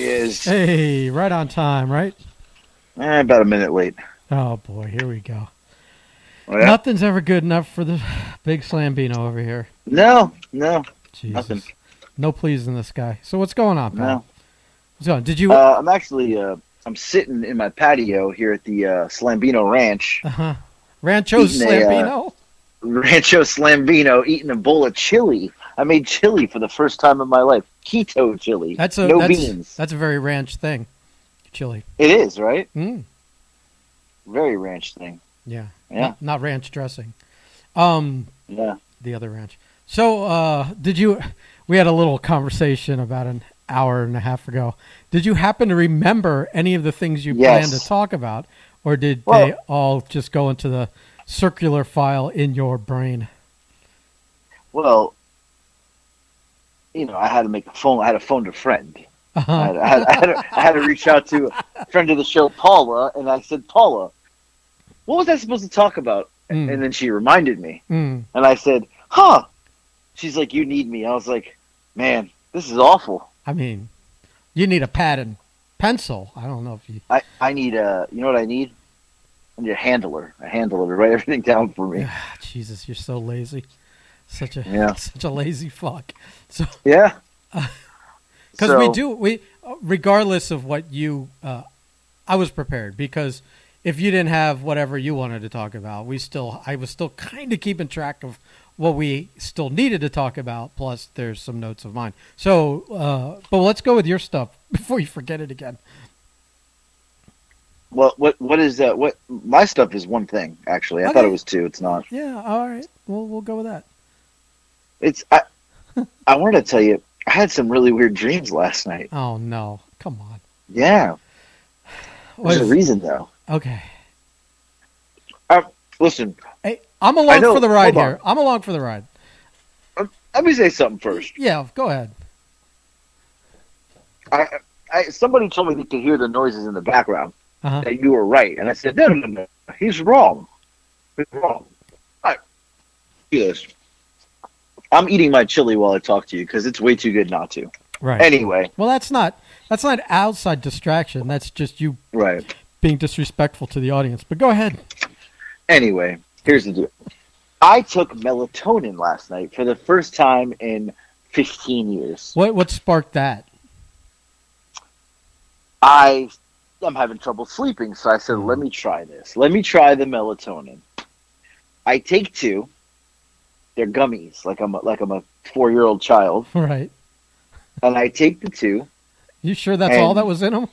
he is. Hey, right on time, right? Eh, about a minute late. Oh boy, here we go. Oh, yeah? Nothing's ever good enough for the big Slambino over here. No, no, Jesus. Nothing. No pleasing this guy. So what's going on, pal? no. What's going on? Did you Uh, I'm actually uh, I'm sitting in my patio here at the uh, Slambino Ranch, uh-huh. A, uh, Slambino? Rancho Slambino, eating a bowl of chili. I made chili for the first time in my life. Keto chili. That's a no that's, beans. That's a very ranch thing. Chili. It is right. Mm, Very ranch thing. yeah. Yeah. Not, not ranch dressing. Um Yeah. the other ranch. So, uh, did you? We had a little conversation about an hour and a half ago. Did you happen to remember any of the things you Yes. planned to talk about, or did Well- they all just go into the circular file in your brain? Well, you know, I had to make a phone. I had to phone to a friend. I Uh-huh. had, I, had, I, had to, I had to reach out to a friend of the show, Paula, and I said, Paula, what was I supposed to talk about? Mm. And then she reminded me, Mm. and I said, huh. She's like, you need me. I was like, man, this is awful. I mean, you need a pad and pencil. I don't know if you. I, I need a, you know what I need? I need a handler, a handler to write everything down for me. Ah, Jesus, you're so lazy. Such a Yeah. such a lazy fuck. So Yeah. because we So- do we regardless of what you uh, i was prepared because if you didn't have whatever you wanted to talk about we still i was still kind of keeping track of what we still needed to talk about plus there's some notes of mine so uh, but let's go with your stuff before you forget it again Well, what, what is that? What, my stuff is one thing, actually. I thought it was two. It's not. yeah all right we'll, we'll go with that It's, I, I wanted to tell you, I had some really weird dreams last night. oh no come on Yeah. What There's a reason, though. okay Listen, hey i'm along know, for the ride here i'm along for the ride let me say something first. yeah go ahead I, I somebody told me they could hear the noises in the background. uh-huh. That you were right, and I said, no, no, no, he's wrong. He's wrong. Right. Yes. I'm eating my chili while I talk to you because it's way too good not to. right Anyway, well that's not that's not outside distraction that's just you right. being disrespectful to the audience. But go ahead. Anyway, here's the deal. I took melatonin last night for the first time in 15 years. What what sparked that? I I'm having trouble sleeping, so I said, "Let me try this. Let me try the melatonin." I take two. They're gummies, like I'm a, like I'm a four year old child, Right. and I take the two. You sure that's all that was in them?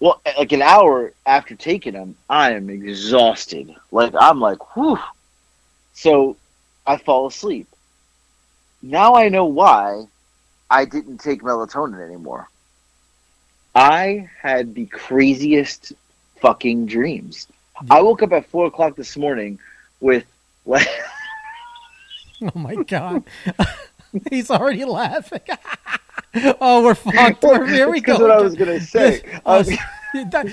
Well, like an hour after taking them, I am exhausted. Like I'm like, whew. So I fall asleep. Now I know why I didn't take melatonin anymore. I had the craziest fucking dreams. I woke up at four o'clock this morning with like Oh my god. He's already laughing. oh, we're fucked. We're, here we That's go. what I was gonna say. I was,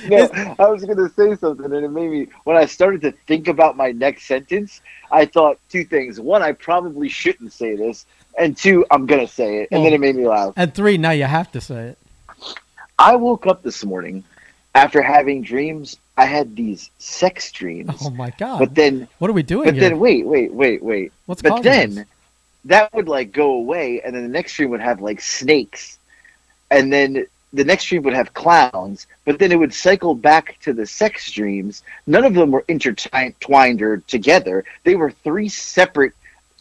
No, I was going to say something, and it made me. When I started to think about my next sentence, I thought two things: one, I probably shouldn't say this, and two, I'm going to say it, and then it made me laugh. and three, now you have to say it. I woke up this morning after having dreams. I had these sex dreams, Oh my god. but then, what are we doing but here? then, wait, wait, wait, wait. What's but then this? that would like go away, and then the next dream would have like snakes, and then the next dream would have clowns, but then it would cycle back to the sex dreams. None of them were intertwined or together. They were three separate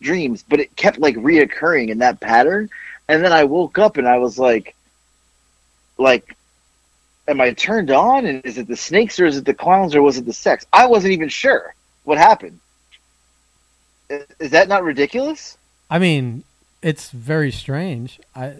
dreams, but it kept like reoccurring in that pattern. And then I woke up and I was like, like, am I turned on? And is it the snakes or is it the clowns or was it the sex? I wasn't even sure what happened. Is that not ridiculous? I mean, it's very strange. I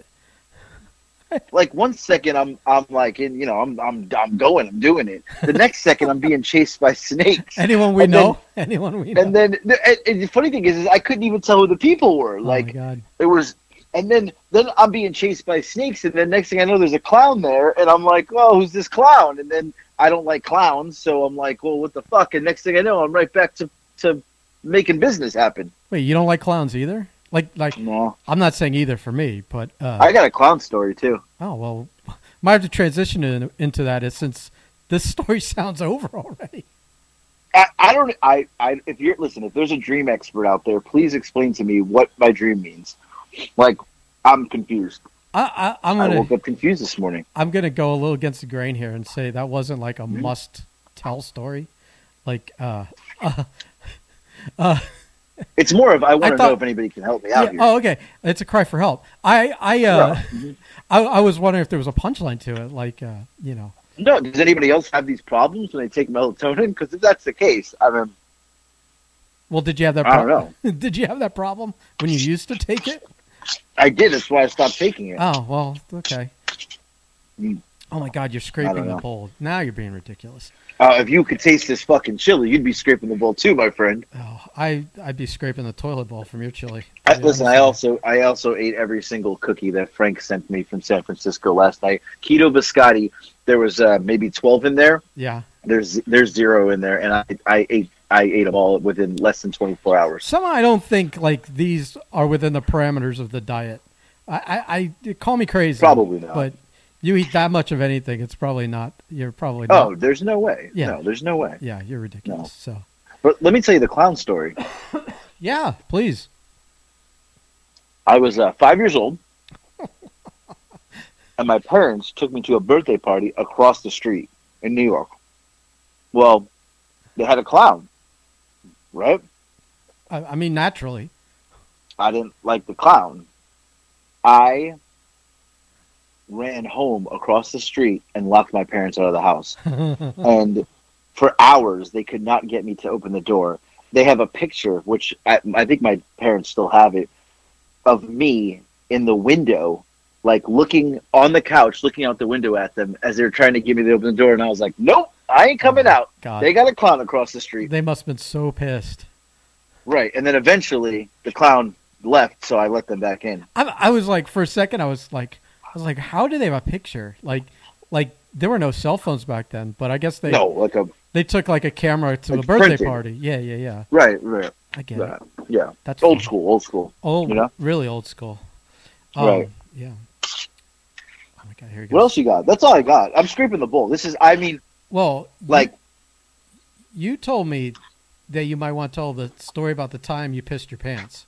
like one second I'm I'm like in you know I'm I'm I'm going I'm doing it. The next second I'm being chased by snakes. anyone we And then- know, anyone we know. And then the, and, and the funny thing is, is I couldn't even tell who the people were. oh Like it was, and then then I'm being chased by snakes, and then next thing I know, there's a clown there, and I'm like, well, who's this clown? And then I don't like clowns, so I'm like, well, what the fuck? And next thing I know, I'm right back to to making business happen. Wait, you don't like clowns either? Like like No, I'm not saying either for me, but uh I got a clown story too. oh well might have to transition in, into that is since this story sounds over already. I, I don't. I, I. If you're listen, if there's a dream expert out there, please explain to me what my dream means. Like, I'm confused. I, I, I'm gonna woke up confused this morning. I'm gonna go a little against the grain here and say that wasn't like a Mhm. must tell story. Like, uh, uh, uh, It's more of I want to thought- know if anybody can help me out yeah, here. oh, okay. It's a cry for help. I, I, uh, Mhm. I, I was wondering if there was a punchline to it, like, uh, you know, No, does anybody else have these problems when they take melatonin? Because if that's the case, I mean, well, did you have that? I don't know. did you have that problem when you used to take it? I did. That's why I stopped taking it. Oh well, okay. Mm. Oh my God, you're scraping the bowl. Now you're being ridiculous. Uh, if you could taste this fucking chili, you'd be scraping the bowl too, my friend. Oh, I I'd be scraping the toilet bowl from your chili. I, listen, I also I also ate every single cookie that Frank sent me from San Francisco last night. Keto biscotti. There was uh, maybe twelve in there. yeah. There's there's zero in there, and I I ate I ate them all within less than twenty four hours. Somehow I don't think like these are within the parameters of the diet. I, I, I call me crazy, Probably not. but you eat that much of anything, it's probably not. You're probably not. Oh, there's no way. Yeah. No, there's no way. yeah, you're ridiculous. So But let me tell you the clown story. yeah, please. I was uh, five years old, and my parents took me to a birthday party across the street in New York. Well, they had a clown, right? I, I mean, naturally. I didn't like the clown. I ran home across the street and locked my parents out of the house. and for hours, they could not get me to open the door. They have a picture, which I, I think my parents still have it, of me in the window, like looking on the couch, looking out the window at them as they were trying to get me to open the door. And I was like, nope, I ain't coming out. God, They got a clown across the street. they must have been so pissed. Right. And then eventually the clown left, so I let them back in. I, I was like, for a second, I was like, I was like, how do they have a picture? Like, like there were no cell phones back then, but I guess they no, like a. they took like a camera to Like the birthday printed. party. Yeah, yeah, yeah. Right, right. I get Yeah. it. yeah. That's Old fine. school, old school. Old, you know? really old school. Um, Right. Yeah. Oh my god, here he goes. What else you got? That's all I got. I'm scraping the bowl. This is, I mean, Well, like, you, you told me that you might want to tell the story about the time you pissed your pants.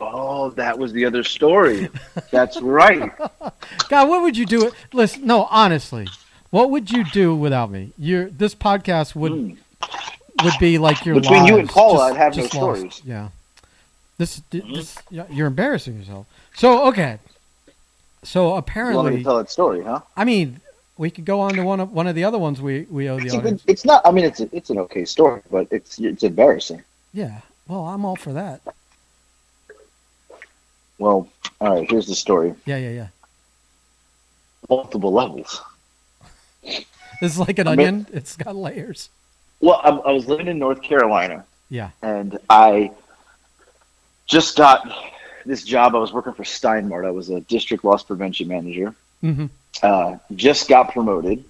oh, that was the other story. That's right. God, what would you do? Listen, no, honestly, what would you do without me? Your this podcast would Mm. would be like your Between you and Paula. Just, I'd have no lost. stories. Yeah, this, this you're embarrassing yourself. So okay, so You apparently, to tell that story, huh? I mean, we could go on to one of one of the other ones we we owe the It's, audience. good, it's not. I mean, it's a, it's an okay story, but it's it's embarrassing. Yeah, well, I'm all for that. Well, all right. Here's the story. Yeah, yeah, yeah. Multiple levels. It's like an I mean- onion. It's got layers. Well, I, I was living in North Carolina, Yeah. and I just got this job. I was working for Stein Mart. I was a district loss prevention manager. hmm Uh, just got promoted.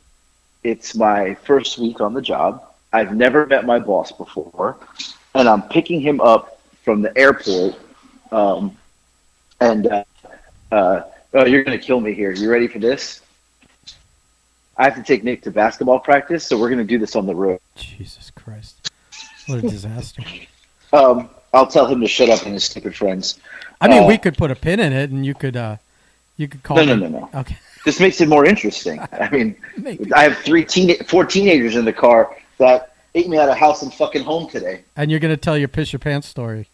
It's my first week on the job. I've never met my boss before, and I'm picking him up from the airport. Um, and uh, uh, oh, you're gonna kill me here. You ready for this? I have to take Nick to basketball practice, so we're gonna do this on the road. Jesus Christ, what a disaster. Um, I'll tell him to shut up and his stupid friends. I mean, Uh, we could put a pin in it, and you could uh, you could call No, no, no, no. Okay. This makes it more interesting. I mean, I have three teen, four teenagers in the car that ate me out of house and fucking home today. And you're gonna tell your piss your pants story.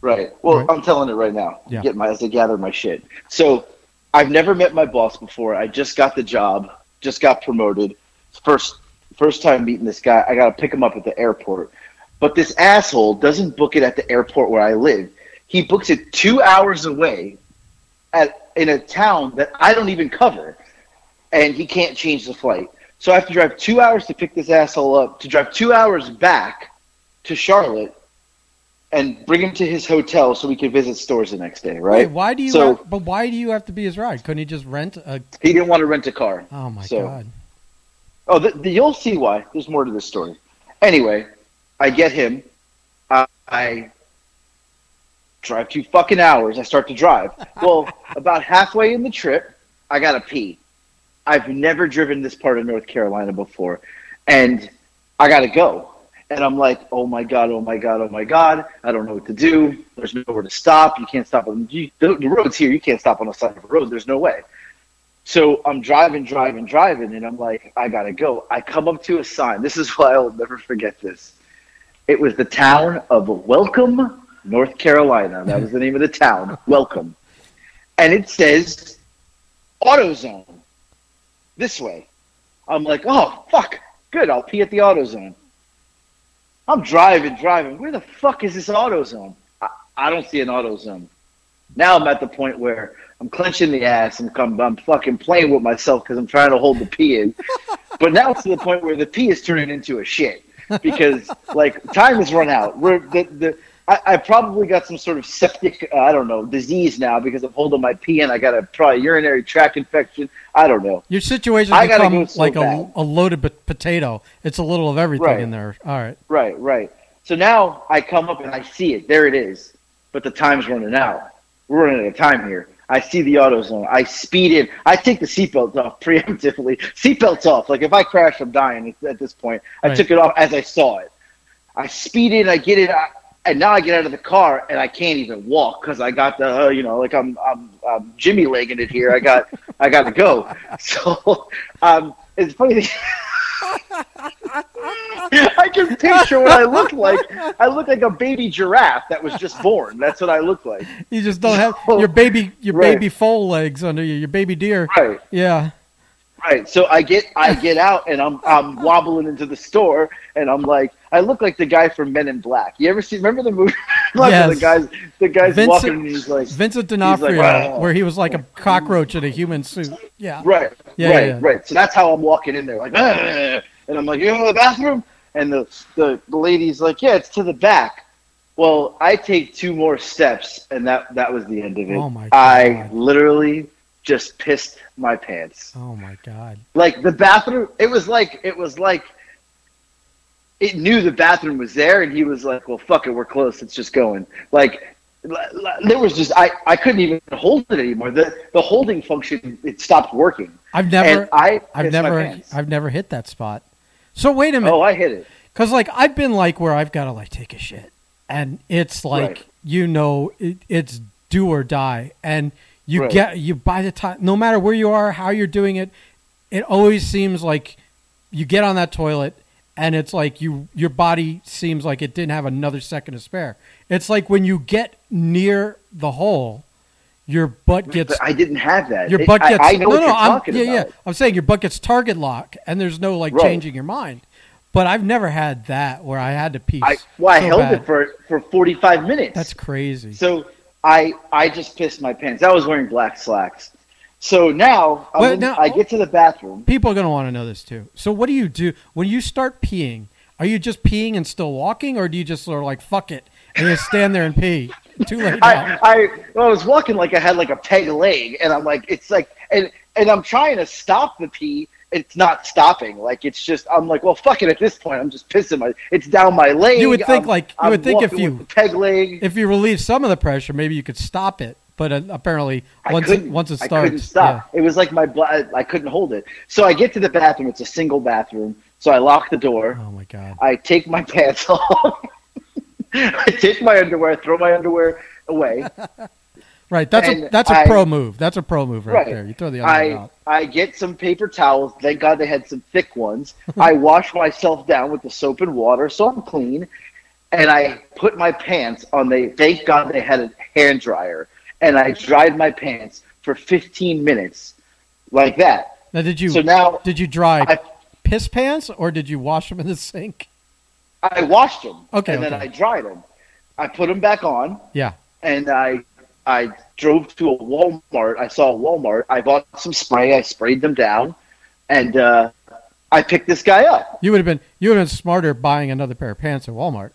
Right. Well, Right. I'm telling it right now. Yeah. Get my as I gather my shit. So, I've never met my boss before. I just got the job. Just got promoted. First, first time meeting this guy. I got to pick him up at the airport. But this asshole doesn't book it at the airport where I live. He books it two hours away, at in a town that I don't even cover, and he can't change the flight. So I have to drive two hours to pick this asshole up. To drive two hours back to Charlotte and bring him to his hotel so we could visit stores the next day, right? Wait, why do you? So- have, but why do you have to be his ride? Couldn't he just rent a? He didn't want to rent a car. Oh my So- god. Oh, the, the, you'll see why. There's more to this story. Anyway, I get him. I, I drive two fucking hours. I start to drive. Well, about halfway in the trip, I gotta pee. I've never driven this part of North Carolina before, and I got to go. And I'm like, oh my god, oh my god, oh my god! I don't know what to do. There's nowhere to stop. You can't stop on the, the roads here. You can't stop on the side of a road. There's no way. So I'm driving, driving, driving, and I'm like, I gotta go. I come up to a sign. This is why I'll never forget this. It was the town of Welcome, North Carolina. That was the name of the town, Welcome. And it says AutoZone. This way. I'm like, oh fuck, good, I'll pee at the AutoZone. I'm driving, driving. Where the fuck is this AutoZone? I, I don't see an AutoZone. Now I'm at the point where I'm clenching the ass and I'm, I'm fucking playing with myself because I'm trying to hold the pee in. but now it's to the point where the pee is turning into a shit because like time has run out. We're the, the I, I probably got some sort of septic uh, I don't know disease now because I'm holding my pee and I got a probably urinary tract infection. I don't know. Your situation I become go so like a, a loaded potato. It's a little of everything Right. in there. All right. Right, right. So now I come up and I see it. There it is. But the time's running out. We're running out of time here. I see the AutoZone. I speed in. I take the seatbelt off preemptively. Seatbelt's off. Like if I crash, I'm dying at this point. I Right. took it off as I saw it. I speed in. I get it. I, and now I get out of the car and I can't even walk because I got the uh, you know like I'm I'm, I'm Jimmy legging it here. I got I got to go. So um, it's funny. I can picture what I look like. I look like a baby giraffe that was just born. That's what I look like. You just don't have So- your baby your Right. baby foal legs under you. Your baby deer. Right, Yeah. right. So I get I get out and I'm I'm wobbling into the store and I'm like I look like the guy from Men in Black. You ever see? Remember the movie? Like Yes. The guys the guys Vincent- walking and he's like Vincent like, D'Onofrio, "Wow." where he was like a cockroach in a human suit. Yeah. Right. Yeah, right. yeah. Right. So that's how I'm walking in there, like, "Ah," and I'm like, you go to the bathroom, and the, the the lady's like, yeah, it's to the back. Well, I take two more steps, and that that was the end of it. Oh, my I literally just pissed my pants. Oh my god. Like the bathroom, it was like it was like it knew the bathroom was there, and he was like, "Well, fuck it, we're close. It's just going." Like there was just I I couldn't even hold it anymore. The the holding function it stopped working. I've never and I I've never. I've never hit that spot. So wait a minute. Oh, I hit it. Because like I've been like where I've got to like take a shit, and it's like Right. you know it, it's do or die, and you Right. get you by the time no matter where you are, how you're doing it, it always seems like you get on that toilet and it's like you your body seems like it didn't have another second to spare. It's like when you get near the hole, your butt gets But I didn't have that. your butt I- gets I, know no no I'm yeah about. yeah I'm saying your butt gets target lock and there's no like Right. changing your mind. But I've never had that where I had to pee. I well, I so held bad. it for for 45 minutes. That's crazy. so I I just pissed my pants. I was wearing black slacks. So now, Well, in- now- I get to the bathroom. People are going to want to know this too. So what do you do when you start peeing? Are you just peeing and still walking, or do you just sort of like fuck it and you stand there and pee? Too late. I, I well, I was walking like I had like a peg leg, and I'm like, it's like, and and I'm trying to stop the pee. It's not stopping. Like it's just, I'm like, well, fuck it. At this point, I'm just pissing my. It's down my leg. You would think, I'm- like- you I'm would think if you- peg leg. if you relieve some of the pressure, maybe you could stop it. But uh, apparently, once it, once it I couldn't stop. It was like my blood. I couldn't hold it. So I get to the bathroom. It's a single bathroom. So I lock the door. Oh my god. I take my pants off. I take my underwear, throw my underwear away. Right. That's a that's a I- pro move. That's a pro move right, Right. there. You throw the underwear I out. I get some paper towels. Thank God they had some thick ones. I wash myself down with the soap and water, so I'm clean. And I put my pants on the. Thank God they had a hand dryer, and I dried my pants for 15 minutes, like that. Now, did you So now did you dry I piss pants or did you wash them in the sink? I washed them. Okay, And then. I dried them. I put them back on, Yeah. and I I drove to a Walmart. I saw a Walmart. I bought some spray. I sprayed them down, and uh, I picked this guy up. You would have been you would have been smarter buying another pair of pants at Walmart.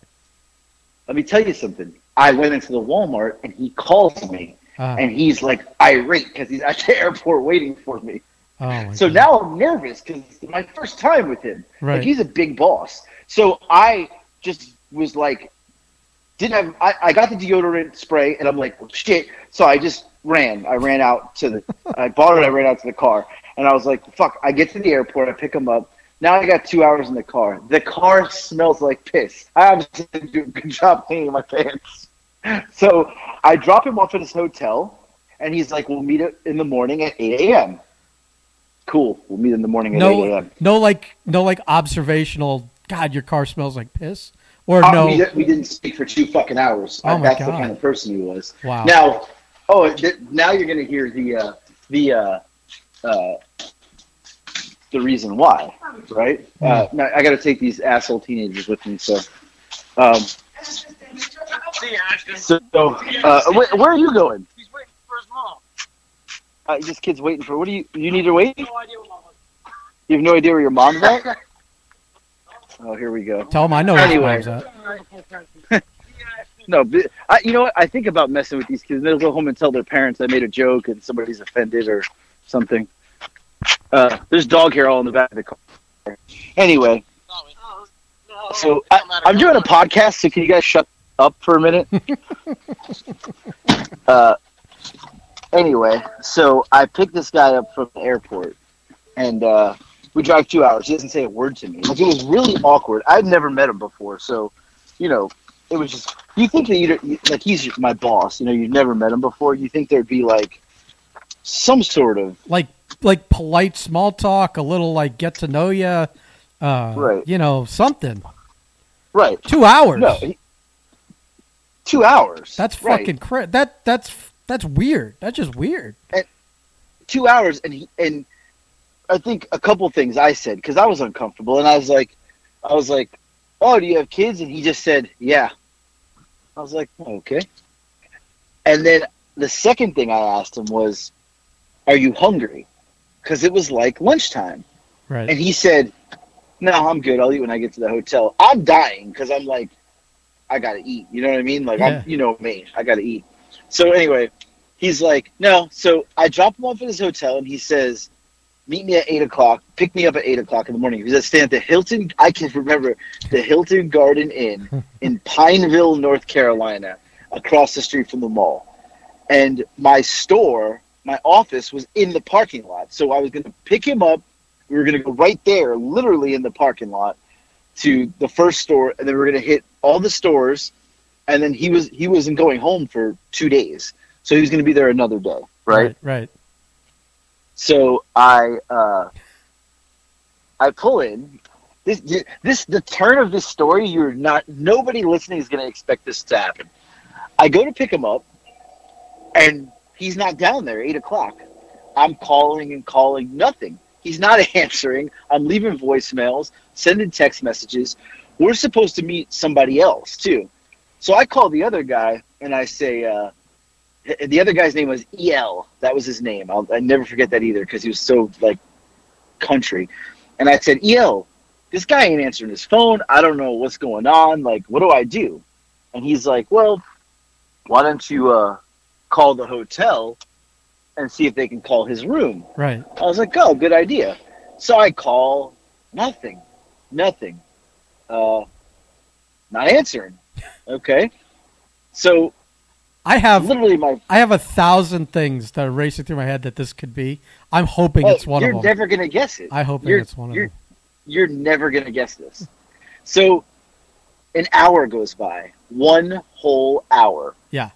Let me tell you something. I went into the Walmart, and he calls me, Uh, and he's like irate because he's at the airport waiting for me. oh So God. now I'm nervous because it's my first time with him. Right. Like he's a big boss. So I just was like, didn't have. I, I got the deodorant spray, and I'm like, well, shit. So I just ran. I ran out to the. I bought it. I ran out to the car, And I was like, fuck, I get to the airport, I pick him up. Now I got two hours in the car. The car smells like piss. I obviously didn't do a good job cleaning my pants. So I drop him off at his hotel, and he's like, we'll meet in the morning at 8 a.m. Cool. We'll meet in the morning at 8 a.m. no, like no, like observational. God, your car smells like piss. Or Uh, no, we, we didn't speak for two fucking hours. Oh That's the kind of person he was. wow. Now, oh, th- now you're gonna hear the uh, the uh, uh, the reason why, right? Now I got to take these asshole teenagers with me, so. Um, See, Ashton. so, uh, wh- where are you going? He's waiting for his mom. Uh, this kid's waiting for. What do you? You need to wait. No idea what mom was. You have no idea where your mom's at. Oh, here we go. Tell him I know where Anyway. his mom's at. No, but I, you know what? I think about messing with these kids. They'll go home and tell their parents I made a joke and somebody's offended or something. Uh, there's dog hair all in the back of the car. Anyway, No, no, so don't. I'm doing a podcast, so can you guys shut up for a minute? uh, anyway, so I picked this guy up from the airport, and uh, we drive two hours. He doesn't say a word to me. Like it was really awkward. I'd never met him before, so you know, it was just. You think that you like he's my boss. You know, you've never met him before. You think there'd be like some sort of Like like polite small talk, a little like get to know you. Uh, Right. You know something. Right. Two hours. No, he, two hours. that's right. fucking cra- that that's that's weird. That's just weird. two hours and he, and I think a couple things I said because I was uncomfortable and I was like, I was like, oh, do you have kids? And he just said, yeah. I was like, oh, okay. And then the second thing I asked him was, are you hungry? Because it was like lunchtime, Right. and he said, no, I'm good. I'll eat when I get to the hotel. I'm dying because I'm like, I gotta eat. You know what I mean? Like Yeah. I'm, you know me. I gotta eat. So anyway, he's like, no. So I drop him off at his hotel, and he says, meet me at eight o'clock. Pick me up at eight o'clock in the morning. He's at staying at the Hilton. I can remember the Hilton Garden Inn in Pineville, North Carolina, across the street from the mall. And my store, my office was in the parking lot. So I was going to pick him up. We were going to go right there, literally in the parking lot, to the first store, and then we were going to hit all the stores. And then he was he wasn't going home for two days, so he was going to be there another day, right? Right. So I uh, I pull in. This this the turn of this story. You're not. Nobody listening is going to expect this to happen. I go to pick him up, and he's not down there. Eight o'clock. I'm calling and calling. Nothing. He's not answering. I'm leaving voicemails, sending text messages. We're supposed to meet somebody else too. So I call the other guy and I say, uh, the other guy's name was El. That was his name. I'll, I never forget that either because he was so like country. And I said, El, this guy ain't answering his phone. I don't know what's going on. Like, what do I do? And he's like, well, why don't you uh, call the hotel and see if they can call his room? Right. I was like, oh, good idea. So I call, nothing, nothing, uh, not answering. Okay. So I have literally my I have a thousand things that are racing through my head that this could be. I'm hoping Oh, it's one of them. you're never gonna guess it. I hope it's one of them. You're never gonna guess this. So, an hour goes by. One whole hour. Yeah.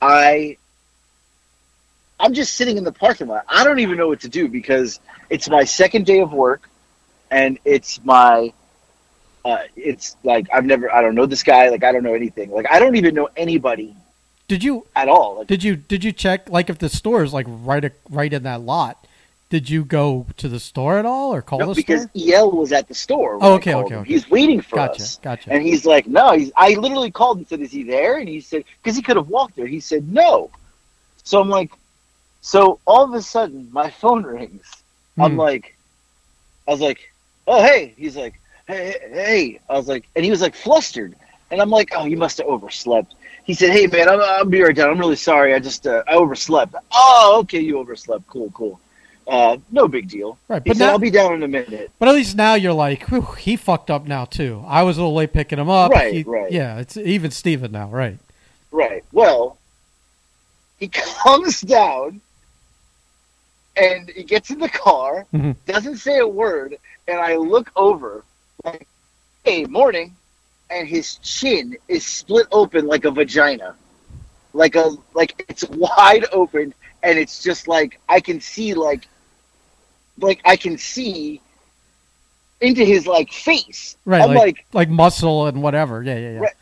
I. I'm just sitting in the parking lot. I don't even know what to do because it's my second day of work, and it's my. Uh, it's like I've never. I don't know this guy. Like I don't know anything. Like I don't even know anybody Did you at all. Like did you did you check like if the store is like right a, right in that lot? Did you go to the store at all or call no, the because store? El was at the store. Oh, okay, okay, okay. He's waiting for Gotcha, us. gotcha. Gotcha. And he's like, no. He's, I literally called and said, is he there? And he said, because he could have walked there. He said, no. So I'm like, so all of a sudden, my phone rings. I'm Hmm. like, I was like, oh, hey. He's like, hey, hey, hey. I was like, and he was like flustered. And I'm like, oh, you must have overslept. He said, hey, man, I'm, I'll be right down. I'm really sorry. I just, uh, I overslept. Oh, okay, you overslept. Cool, cool. Uh, no big deal. right, He but said, now I'll be down in a minute. but at least now you're like, whew, he fucked up now too. I was a little late picking him up. Right, He- right. Yeah, it's even Steven now, right? Right. Well, he comes down and he gets in the car, Mhm. doesn't say a word, and I look over, like, "Hey, morning," and his chin is split open like a vagina, like a like it's wide open, and it's just like I can see like, like I can see into his like face. Right, I'm like, like like muscle and whatever. Yeah, yeah, yeah. Right.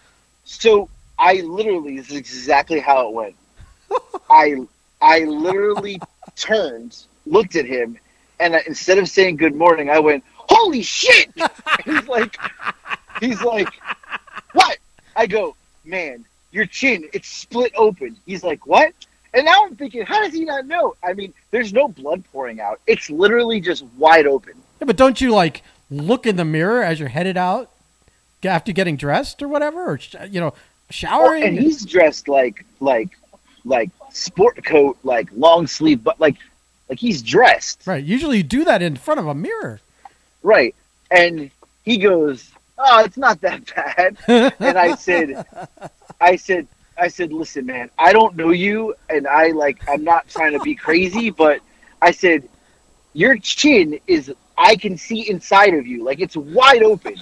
So I literally this is exactly how it went. I I literally turned, looked at him, and I, instead of saying good morning, I went, "Holy shit!" He's like, he's like, "What?" I go, "Man, your chin it's split open." He's like, "What?" And now I'm thinking, how does he not know? I mean, there's no blood pouring out. It's literally just wide open. Yeah, but don't you like look in the mirror as you're headed out after getting dressed or whatever, or you know, Oh, showering? and he's dressed like like like sport coat, like long sleeve, but like like he's dressed right. Usually, you do that in front of a mirror. right. And he goes, "Oh, it's not that bad." And I said, "I said, I said, listen, man, I don't know you, and I like I'm not trying to be crazy, but I said your chin is I can see inside of you, like it's wide open."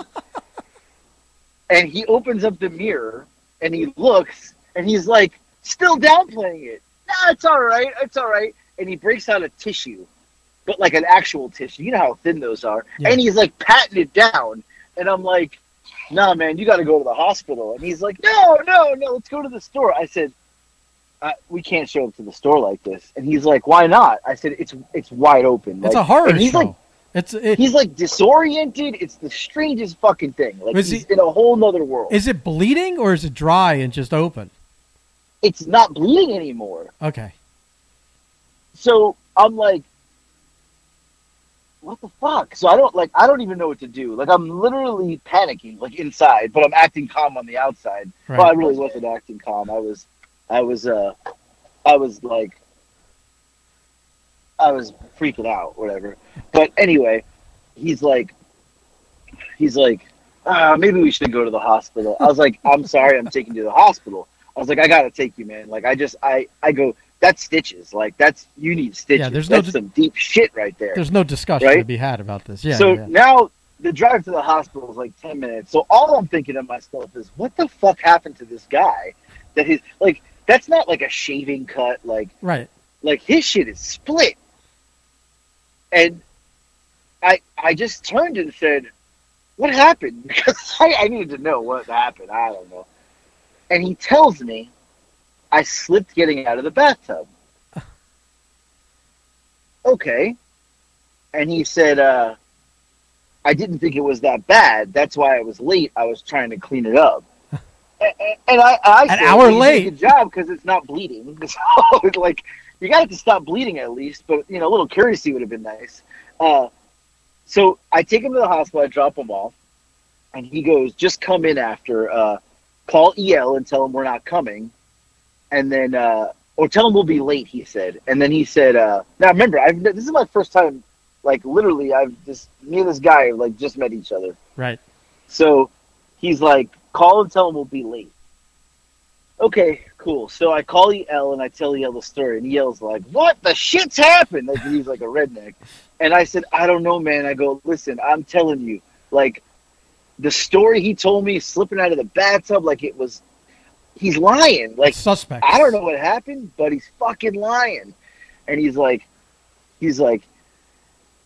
and he opens up the mirror and he looks and he's like still downplaying it. Nah, it's all right. It's all right. And he breaks out a tissue, but like an actual tissue. You know how thin those are. Yeah. And he's like patting it down. And I'm like, nah, man, you got to go to the hospital. And he's like, no, no, no, let's go to the store. I said, uh, we can't show up to the store like this. And he's like, why not? I said, it's it's wide open. It's Like- a horror and he's show. Like, it's it, he's like disoriented. It's the strangest fucking thing. Like he's he- in a whole nother world. is it bleeding or is it dry and just open? It's not bleeding anymore. Okay. So I'm like, what the fuck? So I don't like I don't even know what to do. Like I'm literally panicking, like inside, but I'm acting calm on the outside. Right. Well, I really wasn't acting calm. I was, I was, uh, I was like, I was freaking out, whatever. But anyway, he's like, he's like, ah, maybe we should go to the hospital. I was like, I'm sorry, I'm taking you to the hospital. I was like, I gotta take you, man. Like, I just, I, I go, that's stitches. Like, that's you need stitches. Yeah, there's no that's di- some deep shit right there. There's no discussion to be had about this. Yeah. so yeah. now the drive to the hospital is like 10 minutes. So all I'm thinking to myself is, what the fuck happened to this guy? That he's like, that's not like a shaving cut. Like, Right. like his shit is split. And I, I just turned and said, what happened? Because I, I needed to know what happened. I don't know. And he tells me, I slipped getting out of the bathtub. Okay. And he said, uh, I didn't think it was that bad. That's why I was late. I was trying to clean it up. A- a- And I, I An said, hour "Well, you did a late." Good job because it's not bleeding. So it's like you got it to stop bleeding at least. But you know, a little courtesy would have been nice. Uh, so I take him to the hospital. I drop him off, and he goes, "Just come in after. Uh, call EL and tell him we're not coming, and then uh, or tell him we'll be late." He said, and then he said, uh, "Now remember, I've this is my first time. Like literally, I've just me and this guy like just met each other." Right. So he's like, call and tell him we'll be late. Okay, cool. So I call EL and I tell EL the story, and EL's like, "What the shit's happened?" Like he's like a redneck, and I said, "I don't know, man." I go, "Listen, I'm telling you, like the story he told me, slipping out of the bathtub, like it was, he's lying. Like Suspect. I don't know what happened, but he's fucking lying. And he's like, he's like,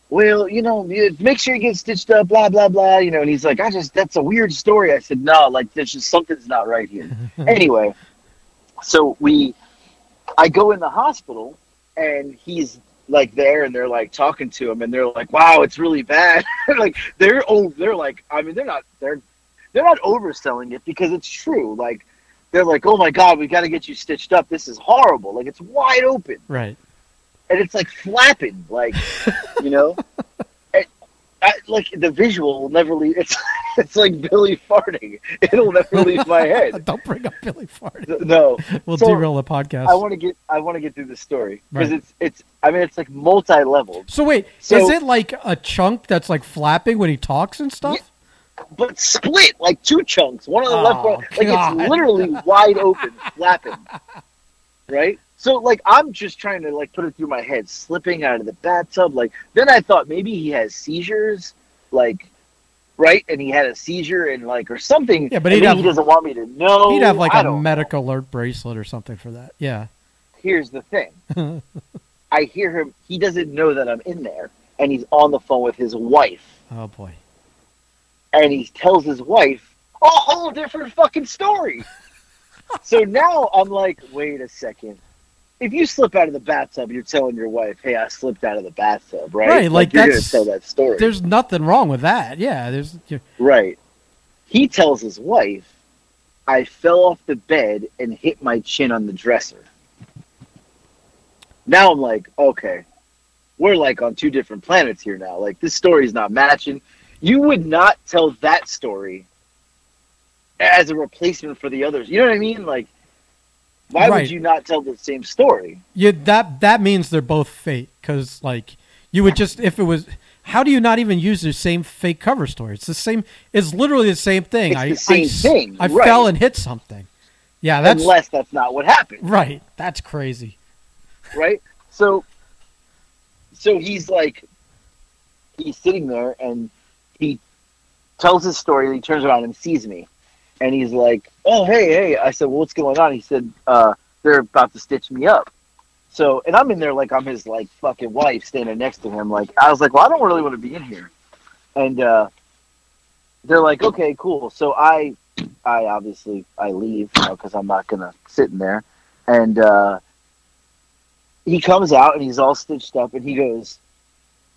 well, you know, make sure you get stitched up, blah blah blah. You know, and he's like, I just that's a weird story. I said, no, like there's just something's not right here. anyway, so we, I go in the hospital, and he's like there, and they're like talking to him, and they're like, wow, it's really bad. like they're oh, they're like, I mean, they're not they're they're not overselling it because it's true. Like they're like, oh my god, we got to get you stitched up. This is horrible. Like it's wide open Right. and it's like flapping, like you know, I, like the visual will never leave. It's it's like Billy farting. It'll never leave my head. Don't bring up Billy farting. No, We'll So, derail the podcast. I want to get I want to get through the story because Right. it's it's I mean it's like multi leveled, so wait, So- is it like a chunk that's like flapping when he talks and stuff? but split like two chunks, one on the Oh, left, one oh, like God. it's literally wide open, flapping, right? So like I'm just trying to like put it through my head, slipping out of the bathtub. Like then I thought maybe he has seizures, like right, and he had a seizure and like or something. Yeah, but he'd have- he doesn't want me to know. He'd have like I a don't know. medical alert bracelet or something for that. Yeah. Here's the thing. I hear him. He doesn't know that I'm in there, and he's on the phone with his wife, Oh boy. and he tells his wife a whole different fucking story. so now I'm like, wait a second. If you slip out of the bathtub, you're telling your wife, "Hey, I slipped out of the bathtub," right? Right, like, you're gonna that's- tell that story, There's nothing wrong with that. Yeah. There's. right? He tells his wife, "I fell off the bed and hit my chin on the dresser." Now I'm like, okay, we're like on two different planets here now. Like this story's not matching. You would not tell that story as a replacement for the others. You know what I mean? Like, why Right. would you not tell the same story? Yeah, that that means they're both fake because like you would just if it was how do you not even use the same fake cover story? It's the same. It's literally the same thing. It's I the same I, thing, I right. fell and hit something. Yeah, that's Unless that's not what happened. right. That's crazy. right? So, so he's like, he's sitting there and he tells his story. And he turns around and sees me, and he's like, "Oh, hey, hey!" I said, well, "What's going on?" He said, uh, "They're about to stitch me up." So, and I'm in there like I'm his like fucking wife standing next to him. Like I was like, "Well, I don't really want to be in here," and uh, they're like, "Okay, cool." So I, I obviously I leave because I'm not gonna sit in there, and. uh he comes out and he's all stitched up and he goes,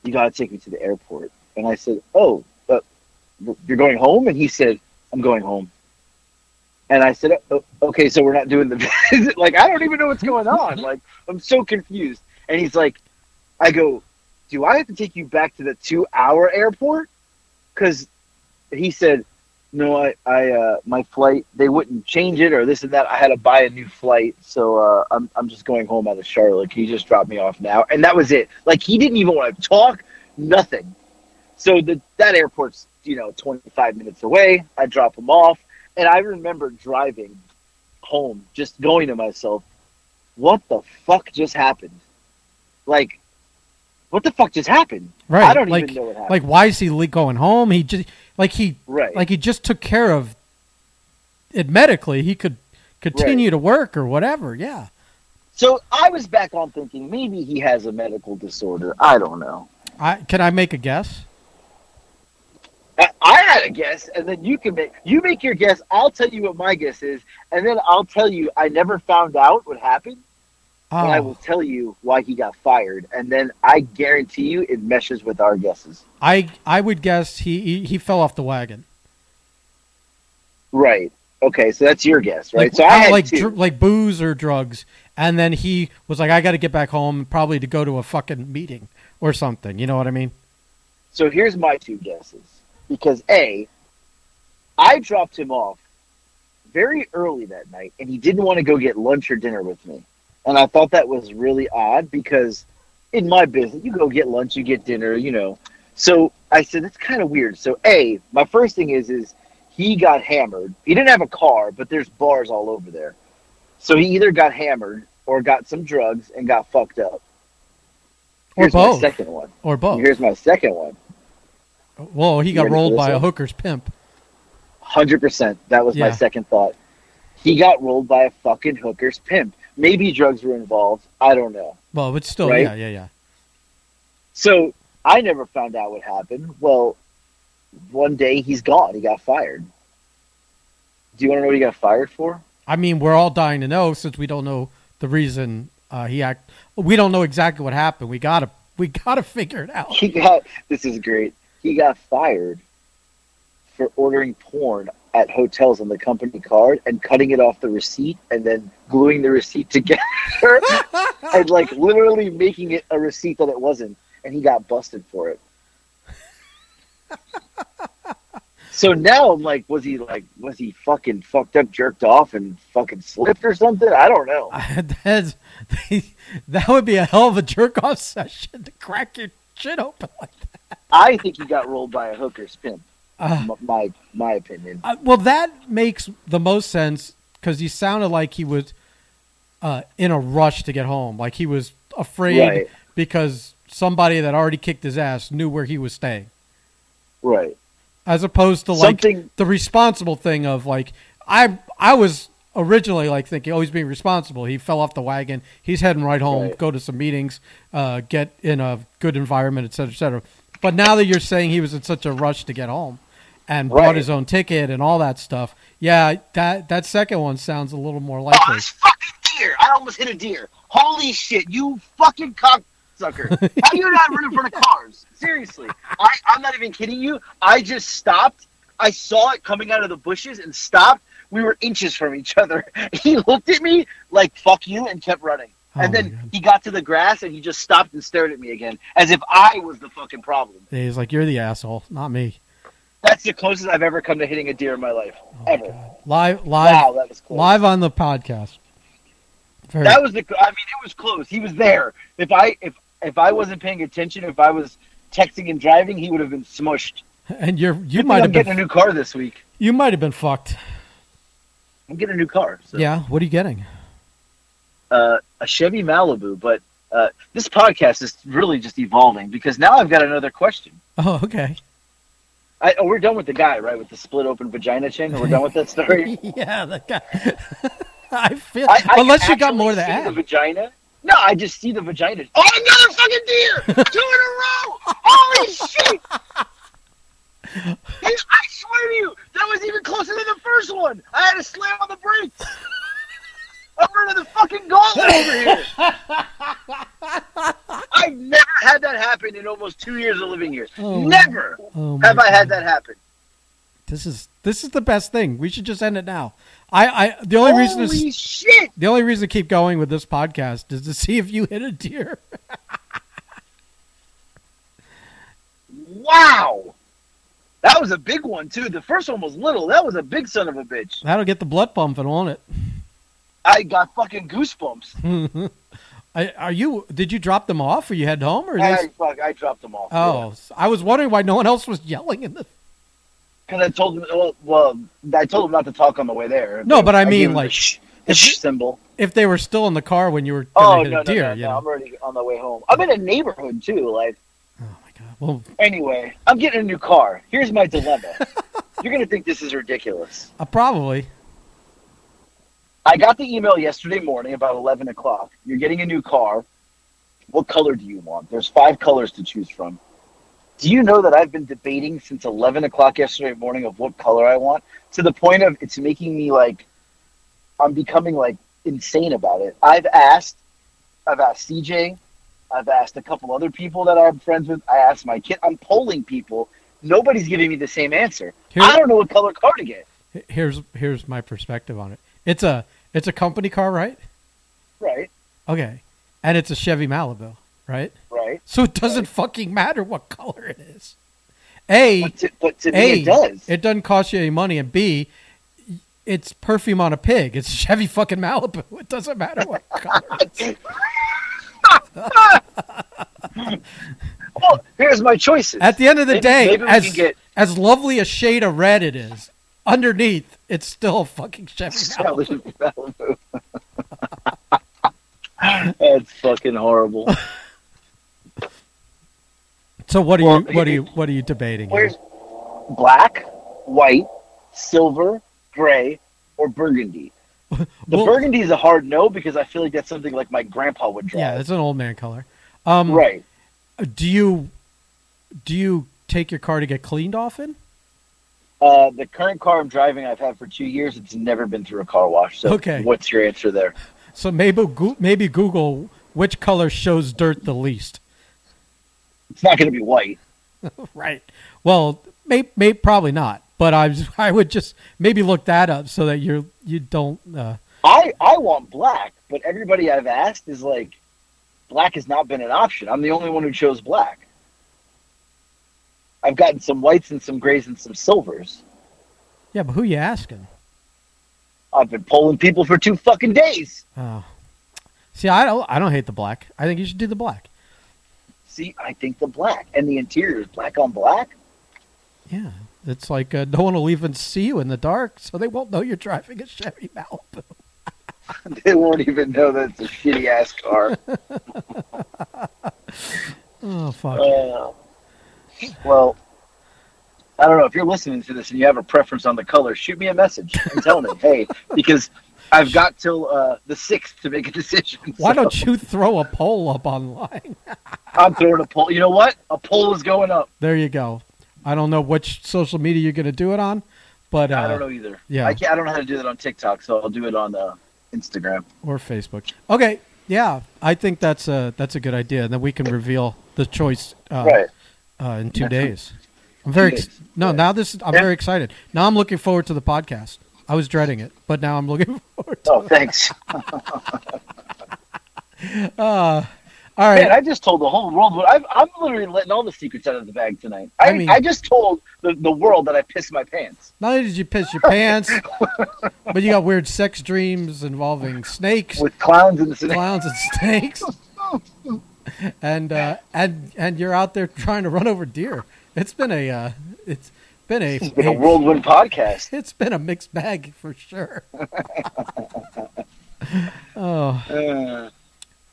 "You gotta take me to the airport." And I said, "Oh, uh, you're going home?" And he said, "I'm going home." And I said, "O- "Okay, so we're not doing the visit." like I don't even know what's going on. Like I'm so confused. And he's like, "I go, do I have to take you back to the two-hour airport?" Because he said, "No, I, I, uh, my flight, they wouldn't change it or this and that. I had to buy a new flight, so uh, I'm, I'm just going home out of Charlotte. Can you just drop me off now?" And that was it. Like he didn't even want to talk, nothing. So the that airport's you know 25 minutes away. I drop him off, and I remember driving home, just going to myself, "What the fuck just happened?" Like, what the fuck just happened? Right. I don't like, even know what happened. Like, why is he going home? He just like he right. like he just took care of it medically. He could continue to work or whatever. Yeah. So I was back on thinking maybe he has a medical disorder. I don't know. I can I make a guess? I, had a guess, and then you can make you make your guess. I'll tell you what my guess is, and then I'll tell you I never found out what happened, and I will Oh, tell you why he got fired, and then I guarantee you it meshes with our guesses. I I would guess he, he he fell off the wagon. Right. Okay. So that's your guess, right? Like, so I had like dr- like booze or drugs, and then he was like, I got to get back home, probably to go to a fucking meeting or something. You know what I mean? So here's my two guesses. Because A, I dropped him off very early that night and he didn't want to go get lunch or dinner with me. And I thought that was really odd because in my business, you go get lunch, you get dinner, you know. So I said, that's kind of weird. So A, my first thing is, is he got hammered. He didn't have a car, but there's bars all over there. So he either got hammered or got some drugs and got fucked up. Or Here's both. my second one. Or both. Here's my second one. Whoa, he got rolled by a hooker's pimp. Hundred percent. That was my second thought. He got rolled by a fucking hooker's pimp. Maybe drugs were involved. I don't know. Well, but still, Right? yeah, yeah, yeah. So I never found out what happened. Well, one day he's gone. He got fired. Do you want to know what he got fired for? I mean, we're all dying to know since we don't know the reason uh, he act. We don't know exactly what happened. We gotta we gotta figure it out. He got. This is great. He got fired for ordering porn at hotels on the company card and cutting it off the receipt and then gluing the receipt together and like literally making it a receipt that it wasn't and he got busted for it. So now i'm like was he like was he fucking fucked up jerked off and fucking slipped or something? I don't know. That's, that would be a hell of a jerk off session to crack your shit open like that. I think he got rolled by a hooker's pimp Uh, my my opinion Uh, well, that makes the most sense because he sounded like he was uh, in a rush to get home. Like he was afraid Right. because somebody that already kicked his ass knew where he was staying, Right. as opposed to like Something- the responsible thing of like I I was originally like thinking, oh, he's being responsible. He fell off the wagon. He's heading right home. Right. Go to some meetings. Uh, get in a good environment, et cetera, et cetera. But now that you're saying he was in such a rush to get home and bought his own ticket and all that stuff, yeah, that that second one sounds a little more Oh, likely. this fucking deer! I almost hit a deer. Holy shit, you fucking cocksucker! How you not run in front of cars? Seriously, I, I'm not even kidding you. I just stopped. I saw it coming out of the bushes and stopped. We were inches from each other. He looked at me like "fuck you" and kept running. Oh and then he got to the grass and he just stopped and stared at me again, as if I was the fucking problem. He's like, you're the asshole, not me. That's the closest I've ever come to hitting a deer in my life, Oh ever. Live, live, Wow, that was close. live on the podcast. Very, That was the. I mean, it was close. He was there. If I if if I wasn't paying attention, if I was texting and driving, he would have been smushed. and you're you might have getting a new car this week. you might have been fucked. I'm getting a new car. So. Yeah, what are you getting? uh, a Chevy Malibu, but uh, this podcast is really just evolving because now I've got another question. Oh, okay. I, oh, we're done with the guy, right? With the split open vagina chin. We're done with that story. yeah, the guy. I feel I, I unless you got more to see The vagina. No, I just see the vagina. Oh, another fucking deer! Two in a row! Holy shit! Hey, I swear to you, that was even closer than the first one. I had to slam on the brakes. I'm running the fucking gauntlet over here. I've never had that happen in almost two years of living here. Oh, never Oh have I had that happen. This is this is the best thing. We should just end it now. I, I the only reason Holy is shit! the only reason to keep going with this podcast is to see if you hit a deer. Wow. That was a big one too. The first one was little. That was a big son of a bitch. That'll get the blood pumping on it. I got fucking goosebumps. I, are you? Did you drop them off, or you head home, or they? I, fuck, I dropped them off. oh, I was wondering why no one else was yelling in the. because I told them. Well, well, I told them not to talk on the way there. No, but I mean, like, the, sh- if symbol. If they were still in the car when you were Oh no, no, a deer, no, you no! know. I'm already on the way home. I'm in a neighborhood too. Like, Oh my god. Well, anyway, I'm getting a new car. Here's my dilemma. You're gonna think this is ridiculous. uh, probably. I got the email yesterday morning about 11 o'clock. You're getting a new car. What color do you want? There's five colors to choose from. Do you know that I've been debating since 11 o'clock yesterday morning of what color I want to the point of it's making me like, I'm becoming like insane about it. I've asked, I've asked CJ, I've asked a couple other people that I'm friends with. I asked my kid. I'm polling people. Nobody's giving me the same answer. Here- I don't know what color car to get. Here's here's my perspective on it. It's a it's a company car, right? Right, Okay, and it's a Chevy Malibu, right? right. So it doesn't fucking matter what color it is. A, But to, but to me, A, it does. it doesn't cost you any money, and B, it's perfume on a pig. It's Chevy fucking Malibu. It doesn't matter what color. Well, here's my choices. At the end of the Maybe- day, maybe as get- as lovely a shade of red it is, underneath it's still a fucking Chevy Malibu. That's fucking horrible. So what are Well, you what are you what are you debating? Where's black, white, silver, gray, or burgundy? The Well- burgundy is a hard no because I feel like that's something like my grandpa would drive. Yeah, it's an old man color. Um, right. Do you do you take your car to get cleaned often? Uh, the current car I'm driving, I've had for two years. It's never been through a car wash. So, Okay. what's your answer there? So maybe maybe Google which color shows dirt the least. It's not going to be white. Right. Well, may, may probably not. But I was, I would just maybe look that up so that you're you don't. Uh, I I want black, but everybody I've asked is like, black has not been an option. I'm the only one who chose black. I've gotten some whites and some grays and some silvers. yeah, but who you asking? I've been polling people for two fucking days. Oh, see, I don't I don't hate the black. I think you should do the black. See, I think the black and the interior is black on black. Yeah, it's like uh, no one will even see you in the dark, so they won't know you're driving a Chevy Malibu. they won't even know that it's a shitty ass car. Oh fuck. Uh, well, I don't know if you're listening to this and you have a preference on the color. Shoot me a message and tell me, hey, because I've got till uh, the sixth to make a decision. Why so don't you throw a poll up online? I'm throwing a poll. You know what? A poll is going up. There you go. I don't know which social media you're going to do it on, but uh, I don't know either. yeah. I can't. I don't know how to do that on TikTok, so I'll do it on uh, Instagram. or Facebook. Okay, yeah, I think that's a that's a good idea. And then we can reveal the choice uh, right. Uh, in two days. I'm very ex- days, no. right. Now this I'm Yeah. very excited. Now I'm looking forward to the podcast. I was dreading it, but now I'm looking forward to. Oh, thanks. Uh, all right. Man, I just told the whole world. I've, I'm literally letting all the secrets out of the bag tonight. I, I I, just told the, the world that I pissed my pants. Not only did you piss your pants, but you got weird sex dreams involving snakes, with clowns and the clowns, and snakes, and uh, and and you're out there trying to run over deer. It's been a uh, it's been a, It's been a whirlwind podcast. it's been a mixed bag for sure. oh, Uh,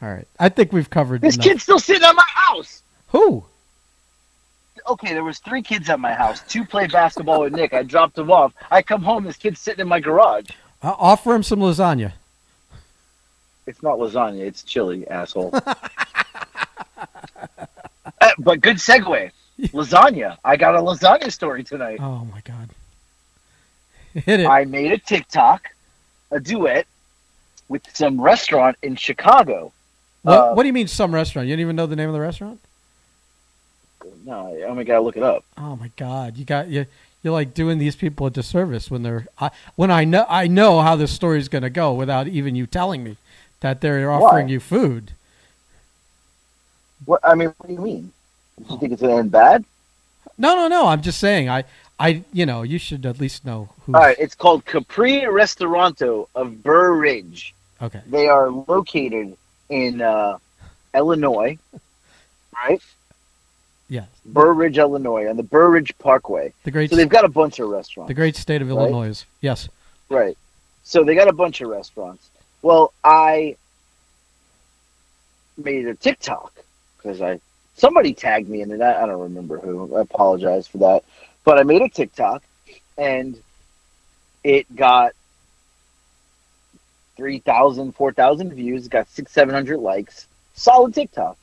all right. I think we've covered this enough. kid's still sitting at my house. Who? Okay, there was three kids at my house. Two play basketball with Nick. I dropped them off. I come home. This kid's sitting in my garage. Uh, offer him some lasagna. It's not lasagna. It's chili, asshole. But good segue. Lasagna. I got a lasagna story tonight. Oh my god. Hit it. I made a TikTok, a duet, with some restaurant in Chicago. what, uh, what do you mean some restaurant? You didn't even know the name of the restaurant? No, I only gotta look it up. Oh my god. You got you you're like doing these people a disservice when they're I, when I know I know how this story is going to go without even you telling me that they're offering Why? you food. What I mean, what do you mean? Do you think it's gonna end bad? No, no, no. I'm just saying I I you know, you should at least know who All right, it's called Capri Restauranto of Burr Ridge. Okay. They are located in uh, Illinois, right? Yes. Burr Ridge, Illinois, on the Burr Ridge Parkway. The great So they've got a bunch of restaurants. the great state of right? Illinois. Yes. Right. So they got a bunch of restaurants. Well, I made a TikTok because I somebody tagged me in it. I I don't remember who. I apologize for that. But I made a TikTok and it got 3,000, 4,000 views. Got six, 700 likes. Solid TikTok.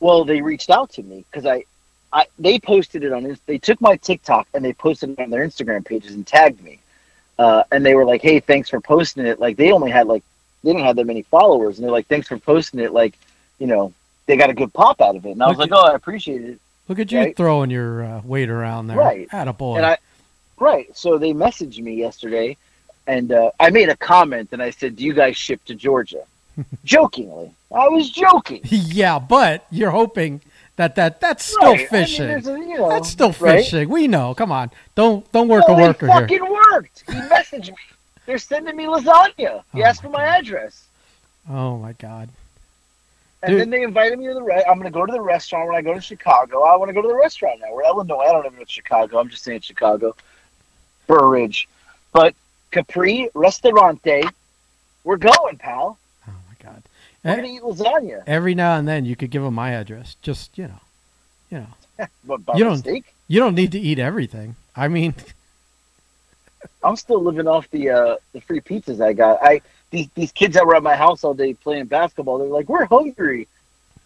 Well, they reached out to me because I, I, they posted it on. They took my TikTok and they posted it on their Instagram pages and tagged me. Uh, and they were like, "Hey, thanks for posting it." Like they only had like they didn't have that many followers, and they're like, "Thanks for posting it." Like, you know, they got a good pop out of it. And I was Look like, "Oh, I appreciate it." Look at you Right. throwing your uh, weight around there. Right. Attaboy. And I, right. So they messaged me yesterday, and uh, I made a comment, and I said, "Do you guys ship to Georgia?" Jokingly, I was joking. yeah, but you're hoping that that that's still Right. I mean, fishing. a- you know, that's still right? fishing. We know. Come on. Don't don't work Well, a worker it here. fucking worked. He messaged me. They're sending me lasagna. He Oh asked for my address. Oh my god. And Dude. then they invited me to the re- I'm going to go to the restaurant when I go to Chicago. I want to go to the restaurant now. We're Illinois. I don't even know if it's Chicago. I'm just saying Chicago. Burr Ridge, But Capri Ristorante, we're going, pal. Oh my god. We're going to eat lasagna. Every now and then you could give them my address. Just you know, you know, But You don't- mistake, you don't need to eat everything. I mean, I'm still living off the uh, the free pizzas I got. I these these kids that were at my house all day playing basketball. They're like, "We're hungry."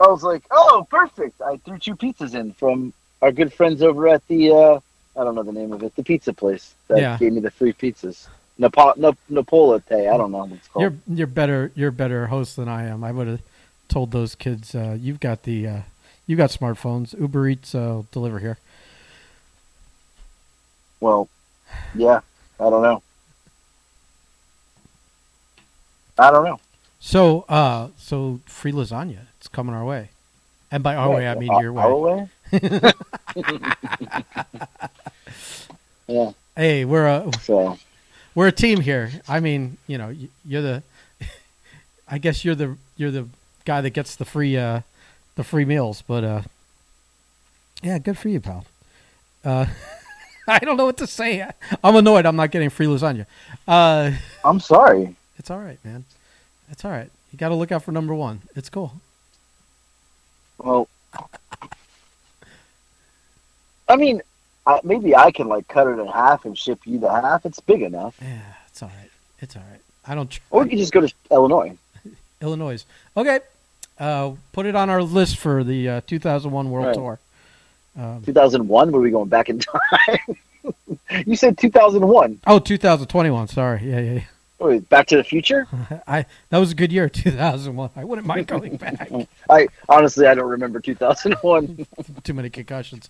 I was like, "Oh, perfect!" I threw two pizzas in from our good friends over at the uh, I don't know the name of it, the pizza place that Yeah. gave me the free pizzas. Napo- Nap- Napolite. I don't know what it's called. you're you're better you're better host than I am. I would have told those kids, uh, you've got the uh, you got smartphones. Uber Eats uh, deliver here. Well, yeah, I don't know. I don't know. So uh, so free lasagna. It's coming our way. And by our way, I mean Our- your way. our way. way? yeah. Hey, we're a So we're a team here. I mean, you know, you're the. I guess you're the you're the guy that gets the free uh, the free meals, but uh, yeah, good for you, pal. Uh, I don't know what to say. I'm annoyed. I'm not getting free lasagna. Uh, I'm sorry. It's all right, man. It's all right. You got to look out for number one. It's cool. Well, I mean, I, maybe I can like cut it in half and ship you the half. It's big enough. Yeah, it's all right. It's all right. I don't. Tr- Or we could just go to Illinois. Illinois. Okay. Uh, put it on our list for the uh, 2001 World Right. Tour. Um, 2001. Were we going back in time? you said 2001. oh, 2021. Sorry. Yeah, yeah. Wait, Back to the Future? I that was a good year, 2001. I wouldn't mind going back. I honestly I don't remember 2001. Too many concussions.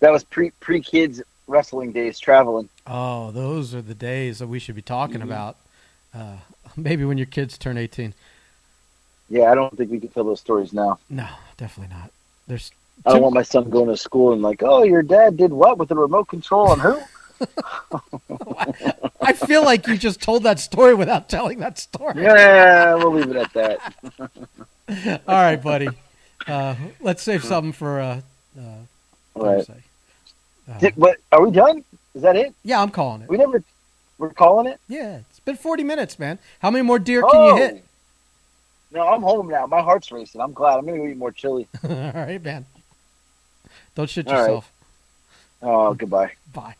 that was pre pre kids wrestling days traveling. Oh, those are the days that we should be talking Mhm. about. Uh, maybe when your kids turn 18. Yeah, I don't think we can tell those stories now. No, definitely not. There's I don't want my son going to school and like, oh, your dad did what with the remote control on who? I feel like you just told that story without telling that story. yeah, we'll leave it at that. All right, buddy. Uh, let's save something for uh, uh, All right. Thursday. Uh, Did, what? Are we done? Is that it? yeah, I'm calling it. We never. We're calling it. Yeah, it's been 40 minutes, man. How many more deer can oh. you hit? No, I'm home now. My heart's racing. I'm glad. I'm gonna go eat more chili. All right, man. Don't shit All right. yourself. Oh, goodbye. Bye.